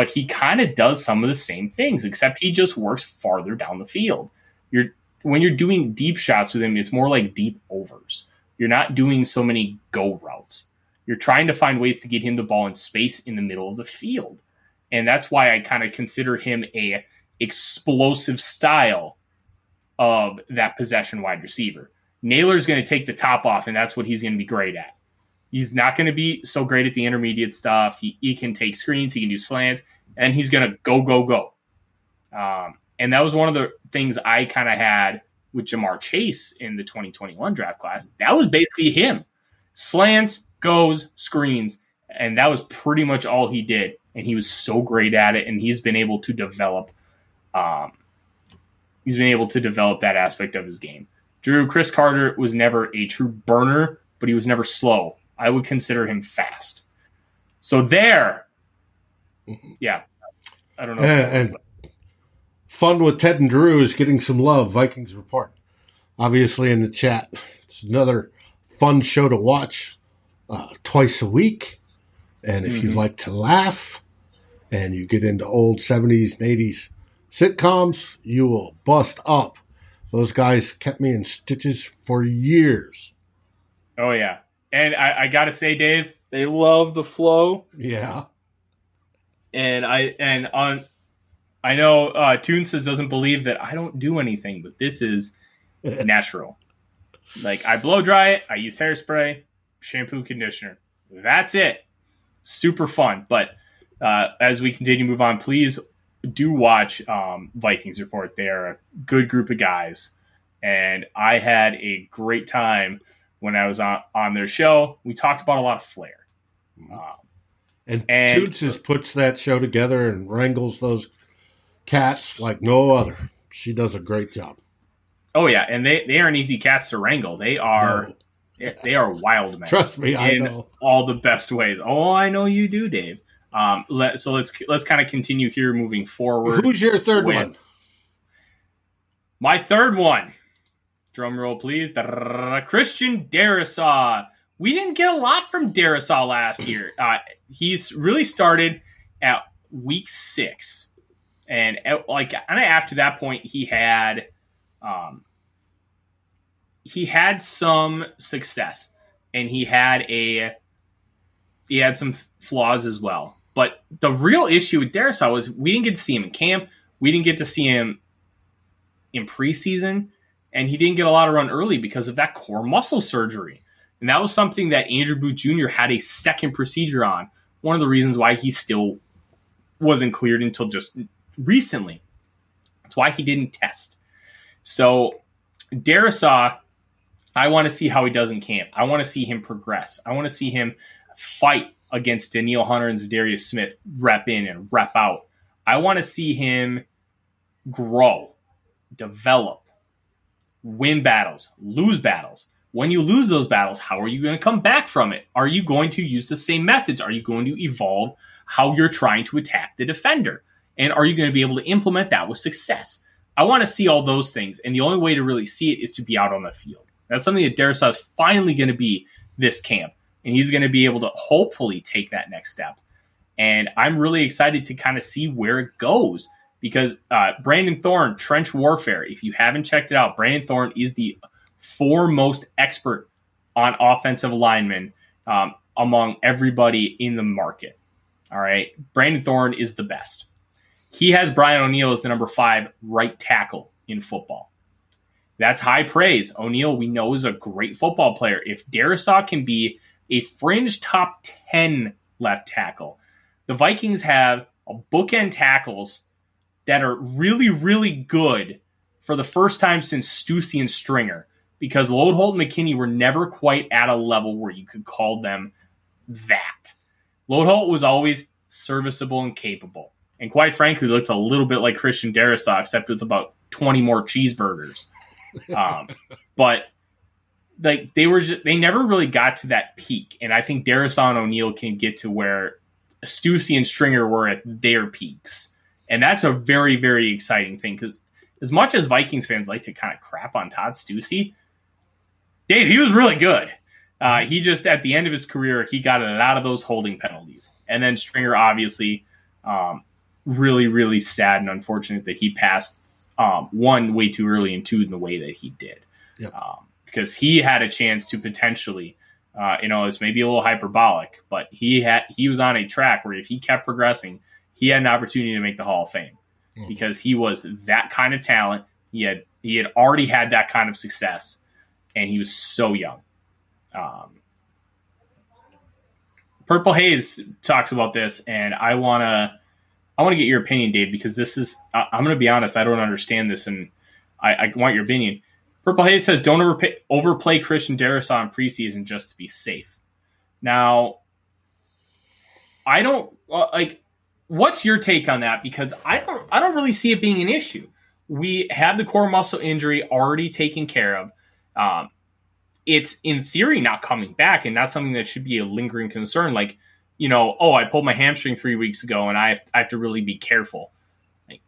S1: but he kind of does some of the same things, except he just works farther down the field. You're when you're doing deep shots with him, it's more like deep overs. You're not doing so many go routes. You're trying to find ways to get him the ball in space in the middle of the field. And that's why I kind of consider him a explosive style of that possession wide receiver. Nailor's going to take the top off, and that's what he's going to be great at. He's not going to be so great at the intermediate stuff. He, he can take screens, he can do slants, and he's going to go, go, go. Um, and that was one of the things I kind of had with Ja'Marr Chase in the 2021 draft class. That was basically him slants, goes, screens. And that was pretty much all he did. And he was so great at it. And he's been able to develop, um, he's been able to develop that aspect of his game. Drew, Cris Carter was never a true burner, but he was never slow. I would consider him fast. So there, yeah, I don't know.
S2: And, and fun with Ted and Drew is getting some love. Vikings report, obviously in the chat. It's another fun show to watch uh, twice a week. And if mm-hmm. you like to laugh and you get into old 70s and 80s sitcoms, you will bust up. Those guys kept me in stitches for years.
S1: Oh, yeah. And I, I got to say, Dave, they love the flow.
S2: Yeah.
S1: And I and on, I know uh, Toon says doesn't believe that I don't do anything, but this is natural. Like I blow dry it, I use hairspray, shampoo, conditioner. That's it. Super fun. But uh, as we continue to move on, please do watch um, Vikings Report. They're a good group of guys, and I had a great time when I was on, on their show. We talked about a lot of flair.
S2: Mm-hmm. Um, and, and Toots just puts that show together and wrangles those cats like no other. She does a great job.
S1: Oh yeah, and they, they aren't easy cats to wrangle. They are no. they are wild men.
S2: Trust me, I know
S1: all the best ways. Oh, I know you do, Dave. Um, let, so let's let's kind of continue here moving forward.
S2: Who's your third one?
S1: My third one Drum roll, please. Christian Darrisaw. We didn't get a lot from Darrisaw last year. Uh, he's really started at week six, and at, like and after that point, he had, um, he had some success, and he had a he had some flaws as well. But the real issue with Darrisaw was we didn't get to see him in camp. We didn't get to see him in preseason and he didn't get a lot of run early because of that core muscle surgery. And that was something that Andrew Booth Jr. had a second procedure on. One of the reasons why he still wasn't cleared until just recently. That's why he didn't test. So Darrisaw, uh, I want to see how he does in camp. I want to see him progress. I want to see him fight against Danielle Hunter and Za'Darius Smith, rep in and rep out. I want to see him grow, develop, win battles, lose battles. When you lose those battles, how are you going to come back from it? Are you going to use the same methods? Are you going to evolve how you're trying to attack the defender? And are you going to be able to implement that with success? I want to see all those things. And the only way to really see it is to be out on the field. That's something that Darrisaw is finally going to be this camp. And he's going to be able to hopefully take that next step. And I'm really excited to kind of see where it goes because uh, Brandon Thorn, Trench Warfare, if you haven't checked it out, Brandon Thorn is the foremost expert on offensive linemen um, among everybody in the market. All right. Brandon Thorn is the best. He has Brian O'Neill as the number five right tackle in football. That's high praise. O'Neill, we know, is a great football player. If Darrisaw can be a fringe top 10 left tackle, the Vikings have a bookend tackles that are really, really good for the first time since Steussie and Stringer because Loadholt and McKinnie were never quite at a level where you could call them that. Loadholt was always serviceable and capable. And quite frankly, looked a little bit like Christian Darrisaw, except with about 20 more cheeseburgers. Um, but like they were just, they never really got to that peak. And I think Darrisaw and O'Neill can get to where Steussie and Stringer were at their peaks. And that's a very, very exciting thing because as much as Vikings fans like to kind of crap on Todd Steussie, Dave, he was really good. Uh, he just at the end of his career, he got a lot of those holding penalties, and then Stringer obviously um, really, really sad and unfortunate that he passed um, one way too early and two in the way that he did, yep. um, because he had a chance to potentially, uh, you know, it's maybe a little hyperbolic, but he had he was on a track where if he kept progressing, he had an opportunity to make the Hall of Fame mm. because he was that kind of talent. He had he had already had that kind of success, and he was so young. Um, Purple Haze talks about this, and I want to I want to get your opinion, Dave, because this is I, am going to be honest, I don't understand this, and I, I want your opinion. Purple Haze says don't overpay, overplay Christian Darrisaw in preseason just to be safe. Now, I don't uh, like. What's your take on that? Because I don't I don't really see it being an issue. We have the core muscle injury already taken care of. Um, it's in theory not coming back, and not something that should be a lingering concern. Like, you know, oh, I pulled my hamstring three weeks ago, and I have, I have to really be careful. Like,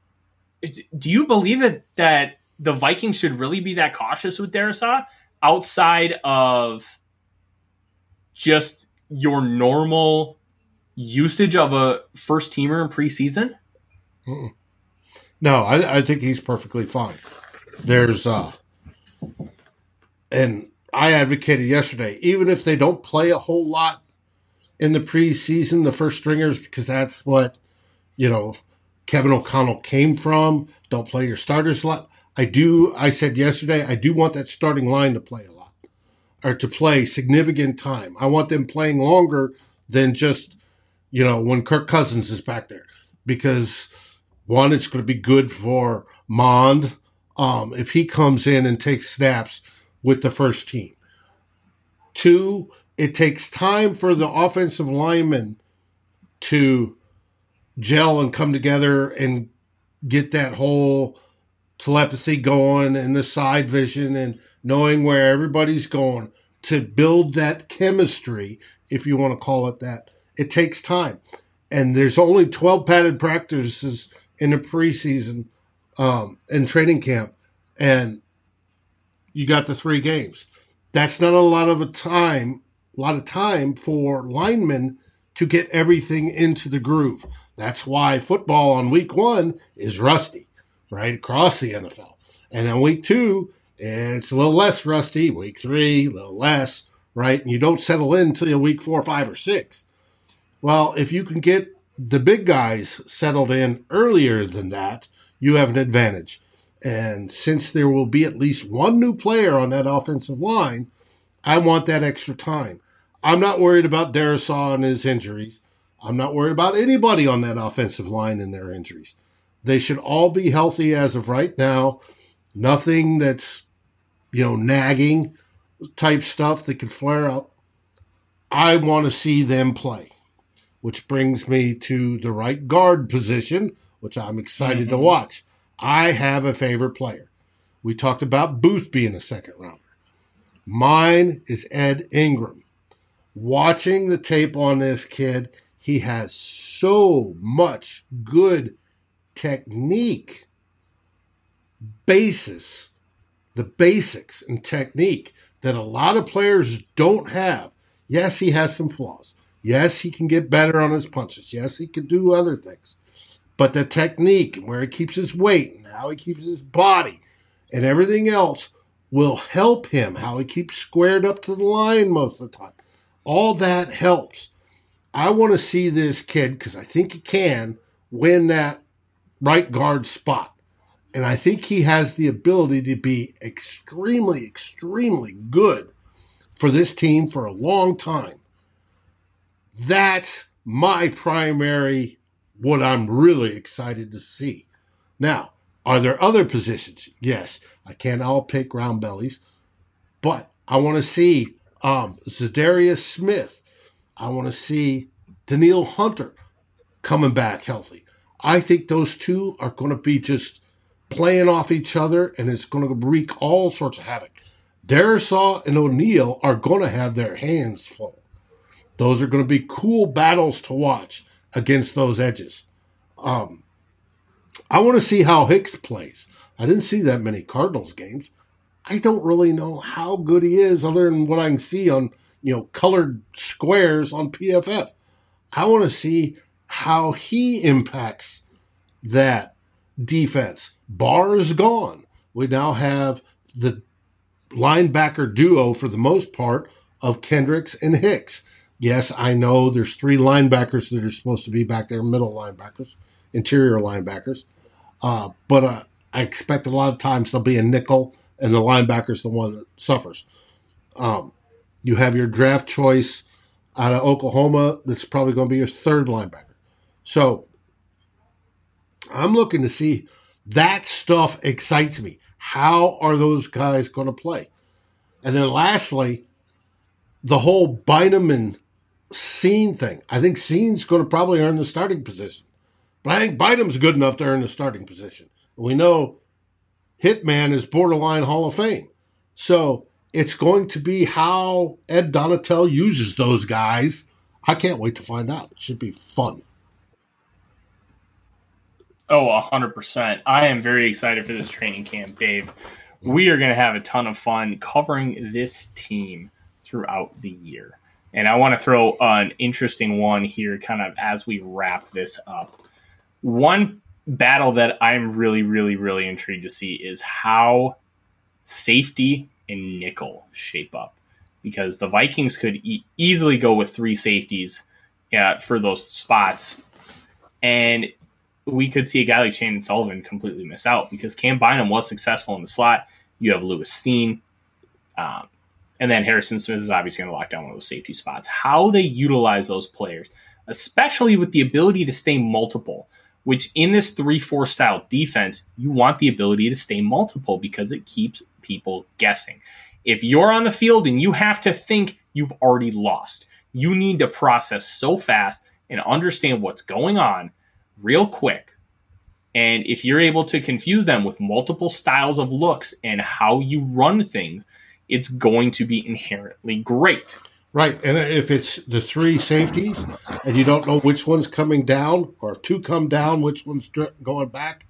S1: do you believe that that the Vikings should really be that cautious with Darrisaw outside of just your normal usage of a first teamer in preseason?
S2: Mm-mm. No, I, I think he's perfectly fine. There's uh, and I advocated yesterday, even if they don't play a whole lot in the preseason, the first stringers, because that's what, you know, Kevin O'Connell came from. Don't play your starters a lot. I do, I said yesterday, I do want that starting line to play a lot or to play significant time. I want them playing longer than just, you know, when Kirk Cousins is back there because one, it's going to be good for Mond. Um, if he comes in and takes snaps, with the first team. Two, it takes time for the offensive linemen to gel and come together and get that whole telepathy going and the side vision and knowing where everybody's going to build that chemistry, if you want to call it that. It takes time. And there's only 12 padded practices in the preseason um, and training camp. And you got the three games. That's not a lot of a time, a lot of time for linemen to get everything into the groove. That's why football on week one is rusty, right across the NFL. And then week two, it's a little less rusty. Week three, a little less, right? And you don't settle in until week four, five, or six. Well, if you can get the big guys settled in earlier than that, you have an advantage. And since there will be at least one new player on that offensive line, I want that extra time. I'm not worried about Darrisaw and his injuries. I'm not worried about anybody on that offensive line and their injuries. They should all be healthy as of right now. Nothing that's, you know, nagging type stuff that could flare up. I want to see them play, which brings me to the right guard position, which I'm excited mm-hmm. to watch. I have a favorite player. We talked about Booth being a second rounder. Mine is Ed Ingram. Watching the tape on this kid, he has so much good technique, basis, the basics and technique that a lot of players don't have. Yes, he has some flaws. Yes, he can get better on his punches. Yes, he can do other things. But the technique, where he keeps his weight and how he keeps his body and everything else will help him, how he keeps squared up to the line most of the time. All that helps. I want to see this kid, because I think he can, win that right guard spot. And I think he has the ability to be extremely, extremely good for this team for a long time. That's my primary, what I'm really excited to see. Now, are there other positions? Yes. I can't all pick round bellies, but I want to see um, Za'Darius Smith. I want to see Danielle Hunter coming back healthy. I think those two are going to be just playing off each other, and it's going to wreak all sorts of havoc. Darrisaw and O'Neill are going to have their hands full. Those are going to be cool battles to watch against those edges. Um, I want to see how Hicks plays. I didn't see that many Cardinals games. I don't really know how good he is other than what I can see on, you know, colored squares on PFF. I want to see how he impacts that defense. Barr is gone. We now have the linebacker duo for the most part of Kendricks and Hicks. Yes, I know there's three linebackers that are supposed to be back there, middle linebackers, interior linebackers. Uh, but uh, I expect a lot of times there'll be a nickel and the linebacker's the one that suffers. Um, you have your draft choice out of Oklahoma that's probably going to be your third linebacker. So I'm looking to see that stuff excites me. How are those guys going to play? And then lastly, the whole Bynum and Cine thing. I think Cine's going to probably earn the starting position. But I think Bynum's good enough to earn the starting position. We know Hitman is borderline Hall of Fame. So it's going to be how Ed Donatell uses those guys. I can't wait to find out. It should be fun.
S1: Oh, 100%. I am very excited for this training camp, Dave. We are going to have a ton of fun covering this team throughout the year. And I want to throw an interesting one here, kind of as we wrap this up. One battle that I'm really, really, really intrigued to see is how safety and nickel shape up. Because the Vikings could e- easily go with three safeties yeah, for those spots. And we could see a guy like Chandon Sullivan completely miss out because Cam Bynum was successful in the slot. You have Lewis Cine. Um, and then Harrison Smith is obviously going to lock down one of those safety spots. How they utilize those players, especially with the ability to stay multiple which in this 3 4 style defense, you want the ability to stay multiple because it keeps people guessing. If you're on the field and you have to think you've already lost, you need to process so fast and understand what's going on real quick. And if you're able to confuse them with multiple styles of looks and how you run things, it's going to be inherently great.
S2: Right. And if it's the three safeties and you don't know which one's coming down or if two come down, which one's going back,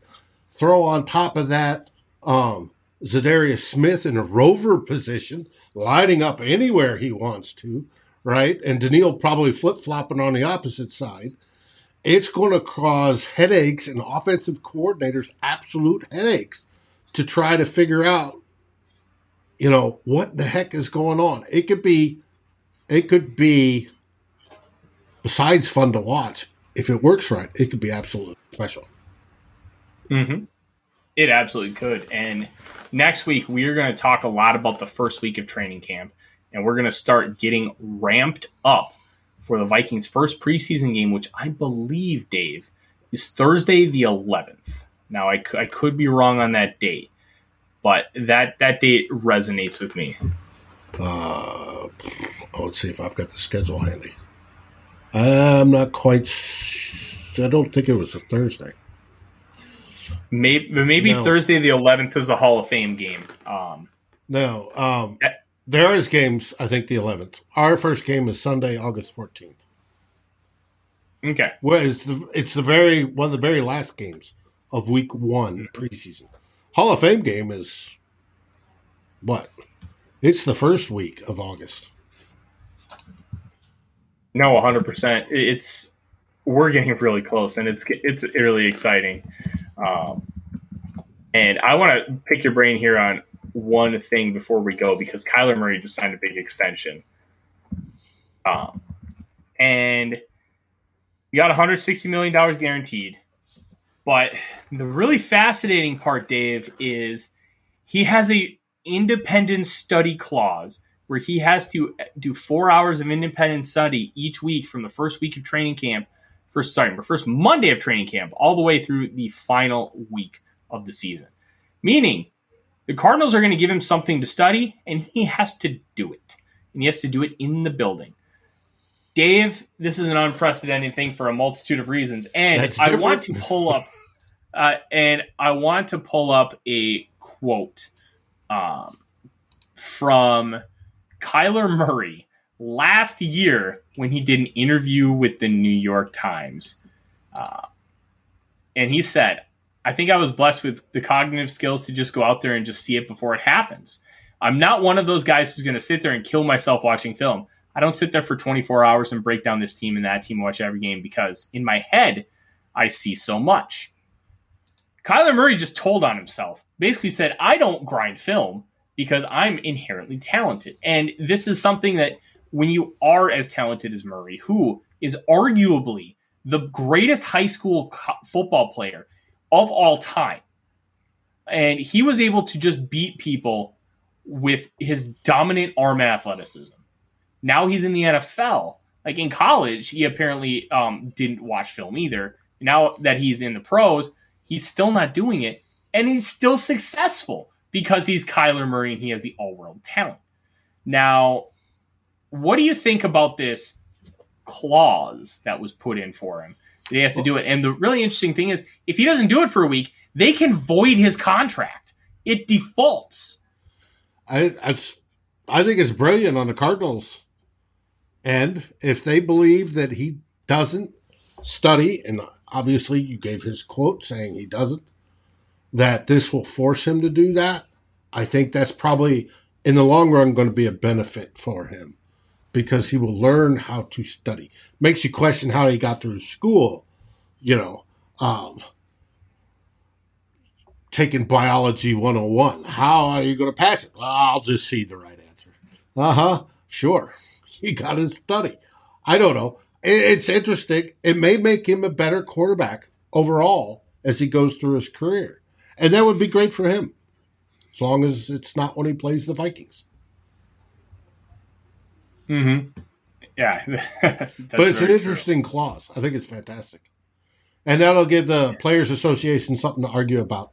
S2: throw on top of that um, Za'Darius Smith in a rover position, lining up anywhere he wants to, right? And Danielle probably flip flopping on the opposite side. It's going to cause headaches and offensive coordinators absolute headaches to try to figure out, you know, what the heck is going on. It could be it could be, besides fun to watch, if it works right, it could be absolutely special.
S1: Mm-hmm. It absolutely could. And next week, we are going to talk a lot about the first week of training camp, and we're going to start getting ramped up for the Vikings' first preseason game, which I believe, Dave, is Thursday the 11th. Now, I, I could be wrong on that date, but that, that date resonates with me.
S2: Uh, let's see if I've got the schedule handy. I'm not quite. I don't think it was a Thursday.
S1: Maybe maybe
S2: No.
S1: Thursday the 11th is a Hall of Fame game. Um,
S2: No, um,
S1: Yeah.
S2: There is games. I think the 11th. Our first game is Sunday, August 14th.
S1: okay.
S2: Well, it's the it's the very one of the very last games of Week One preseason. Hall of Fame game is what? It's the first week of August.
S1: No, 100%. It's we're getting really close and it's it's really exciting. Um, and I want to pick your brain here on one thing before we go because Kyler Murray just signed a big extension. Um, and we got 160 million dollars guaranteed. But the really fascinating part, Dave, is he has a independent study clause where he has to do four hours of independent study each week from the first week of training camp, first sorry, the first Monday of training camp, all the way through the final week of the season. Meaning, the Cardinals are going to give him something to study, and he has to do it, and he has to do it in the building. Dave, this is an unprecedented thing for a multitude of reasons, and
S2: That's
S1: I want to pull up, uh, and I want to pull up a quote um, from Kyler Murray last year when he did an interview with the New York Times. Uh, and he said, I think I was blessed with the cognitive skills to just go out there and just see it before it happens. I'm not one of those guys who's going to sit there and kill myself watching film. I don't sit there for 24 hours and break down this team and that team, watch every game because in my head, I see so much. Kyler Murray just told on himself. Basically said, I don't grind film because I'm inherently talented. And this is something that when you are as talented as Murray, who is arguably the greatest high school co- football player of all time, and he was able to just beat people with his dominant arm and athleticism. Now he's in the NFL. Like in college, he apparently um, didn't watch film either. Now that he's in the pros, he's still not doing it, and he's still successful because he's Kyler Murray and he has the all-world talent. Now, what do you think about this clause that was put in for him? That he has to do it. And the really interesting thing is, if he doesn't do it for a week, they can void his contract. It defaults.
S2: I it's, I think it's brilliant on the Cardinals. And if they believe that he doesn't study, and obviously you gave his quote saying he doesn't, that this will force him to do that, I think that's probably in the long run going to be a benefit for him because he will learn how to study. Makes you question how he got through school, you know. Um, taking biology 101. How are you going to pass it? Well, I'll just see the right answer. Uh huh. Sure. He got to study. I don't know. It's interesting. It may make him a better quarterback overall as he goes through his career. And that would be great for him, as long as it's not when he plays the Vikings.
S1: Mm-hmm. Yeah.
S2: But it's an
S1: very true.
S2: interesting clause. I think it's fantastic. And that'll give the Players Association something to argue about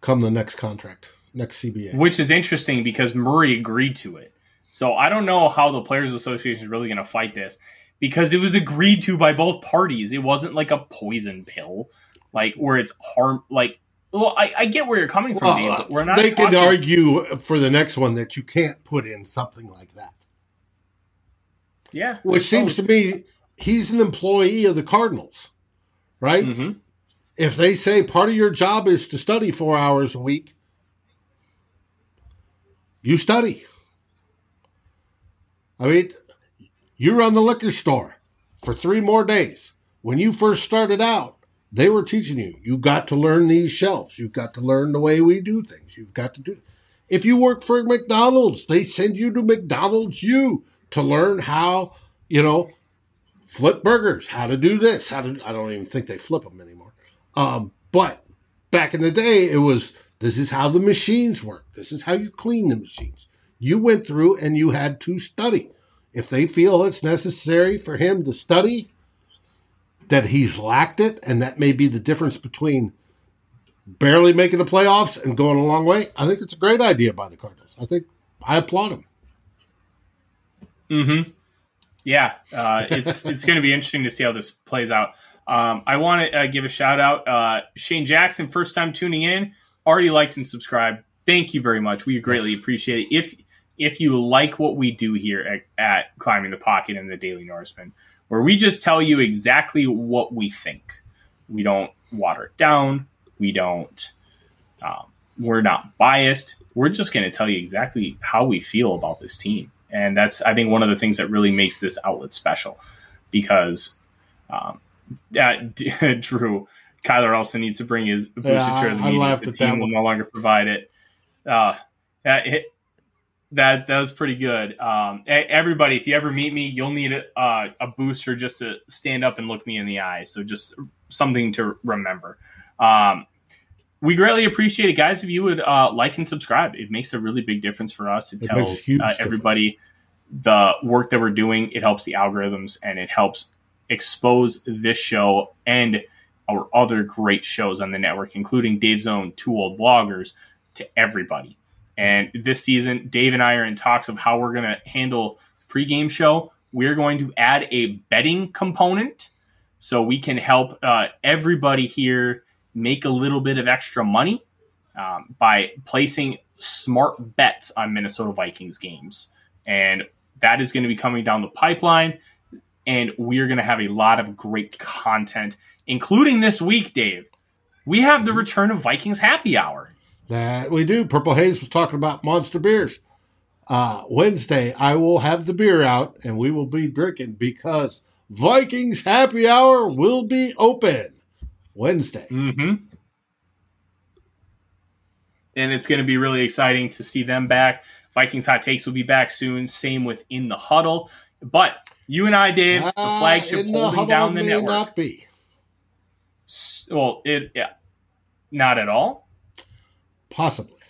S2: come the next contract, next CBA.
S1: Which is interesting because Murray agreed to it. So I don't know how the Players Association is really going to fight this because it was agreed to by both parties. It wasn't like a poison pill, like where it's harm. Like, well, I, I get where you're coming from,
S2: Well,
S1: Dave. But we're not.
S2: they can argue for the next one that you can't put in something like that.
S1: Yeah,
S2: Which seems to me he's an employee of the Cardinals, right?
S1: hmm
S2: If they say part of your job is to study four hours a week, you study. I mean, you run the liquor store for three more days. When you first started out, they were teaching you. You got to learn these shelves. You've got to learn the way we do things. You've got to do. If you work for McDonald's, they send you to McDonald's U to learn how, you know, flip burgers, how to do this, how to. I don't even think they flip them anymore. Um, but back in the day, it was this is how the machines work. This is how you clean the machines. You went through and you had to study. If they feel it's necessary for him to study, that he's lacked it, and that may be the difference between barely making the playoffs and going a long way. I think it's a great idea by the Cardinals. I think I applaud him.
S1: Mm-hmm. Yeah, uh, it's it's going to be interesting to see how this plays out. Um, I want to uh, give a shout out uh, Shane Jackson, first time tuning in, already liked and subscribed. Thank you very much. We greatly yes. appreciate it. If if you like what we do here at, at climbing the pocket and the Daily Norseman, where we just tell you exactly what we think, we don't water it down. We don't. Um, we're not biased. We're just going to tell you exactly how we feel about this team and that's I think one of the things that really makes this outlet special because um, that Drew Kyler also needs to bring his booster yeah, chair to the meetings. The team will no longer provide it. Uh, that that that was pretty good. Um, everybody, if you ever meet me, you'll need a, uh, a booster just to stand up and look me in the eye. So just something to remember. Um, we greatly appreciate it, guys. If you would uh, like and subscribe, it makes a really big difference for us. It, it tells uh, everybody the work that we're doing. It helps the algorithms and it helps expose this show and our other great shows on the network, including Dave's own Two Old Bloggers, to everybody. And this season, Dave and I are in talks of how we're going to handle pregame show. We're going to add a betting component so we can help uh, everybody here make a little bit of extra money um, by placing smart bets on Minnesota Vikings games. And that is going to be coming down the pipeline. And we're going to have a lot of great content, including this week, Dave. We have the return of Vikings Happy Hour.
S2: That we do. Purple Haze was talking about monster beers. Uh, Wednesday, I will have the beer out and we will be drinking because Vikings Happy Hour will be open. Wednesday.
S1: Mm-hmm. And it's going to be really exciting to see them back. Vikings Hot Takes will be back soon. Same with In the Huddle. But you and I, Dave, uh, the flagship holding down the network. Not be. Well, it yeah, not at all.
S2: Possibly,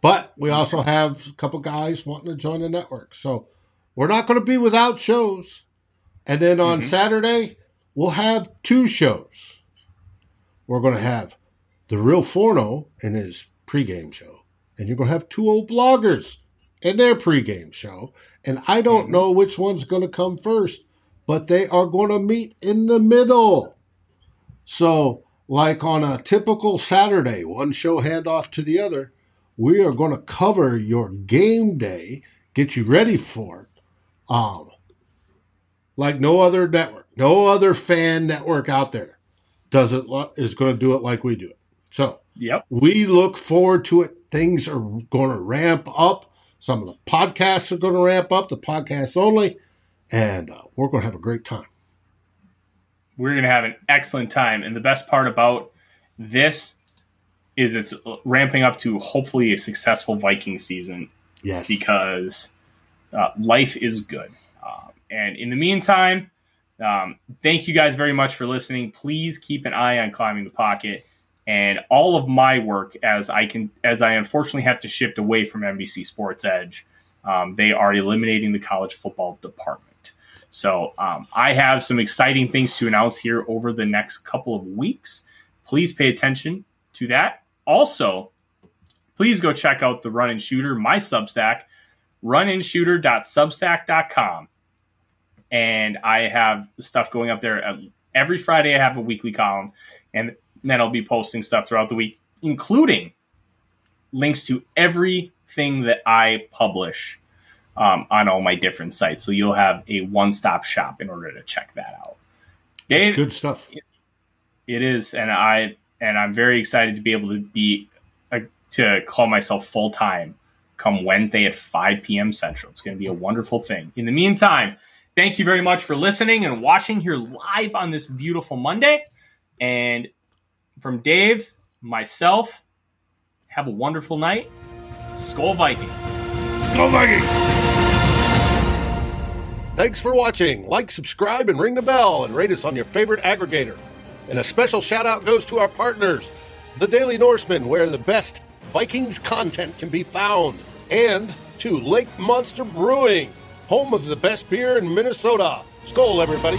S2: but we also have a couple guys wanting to join the network, so we're not going to be without shows. And then on mm-hmm. Saturday, we'll have two shows we're going to have the real Forno in his pregame show, and you're going to have two old bloggers in their pregame show. And I don't mm-hmm. know which one's going to come first, but they are going to meet in the middle. So, like on a typical Saturday, one show handoff to the other, we are going to cover your game day, get you ready for it. Um, like no other network, no other fan network out there does it is going to do it like we do it. So,
S1: yep.
S2: We look forward to it. Things are going to ramp up. Some of the podcasts are going to ramp up, the podcasts only, and uh, we're going to have a great time.
S1: We're going to have an excellent time. And the best part about this is it's ramping up to hopefully a successful Viking season.
S2: Yes.
S1: Because uh, life is good. Um, and in the meantime, um, thank you guys very much for listening. Please keep an eye on climbing the pocket and all of my work as I can as I unfortunately have to shift away from NBC Sports Edge. Um, they are eliminating the college football department. So um, I have some exciting things to announce here over the next couple of weeks. Please pay attention to that. Also, please go check out the Run and Shooter, my Substack, runandshooter.substack.com and I have stuff going up there every Friday. I have a weekly column, and then I'll be posting stuff throughout the week, including links to everything that I publish um, on all my different sites. So you'll have a one-stop shop in order to check that out.
S2: Dave, good stuff.
S1: It is, and I and I'm very excited to be able to be uh, to call myself full time come Wednesday at 5 p.m. Central. It's going to be a wonderful thing. In the meantime Thank you very much for listening and watching here live on this beautiful Monday. And from Dave, myself, have a wonderful night. Skol Vikings.
S2: Skol Vikings. Thanks for watching. Like, subscribe, and ring the bell, and rate us on your favorite aggregator. And a special shout out goes to our partners, the Daily Norseman, where the best Vikings content can be found, and to Lake Monster Brewing home of the best beer in Minnesota. Skol, everybody.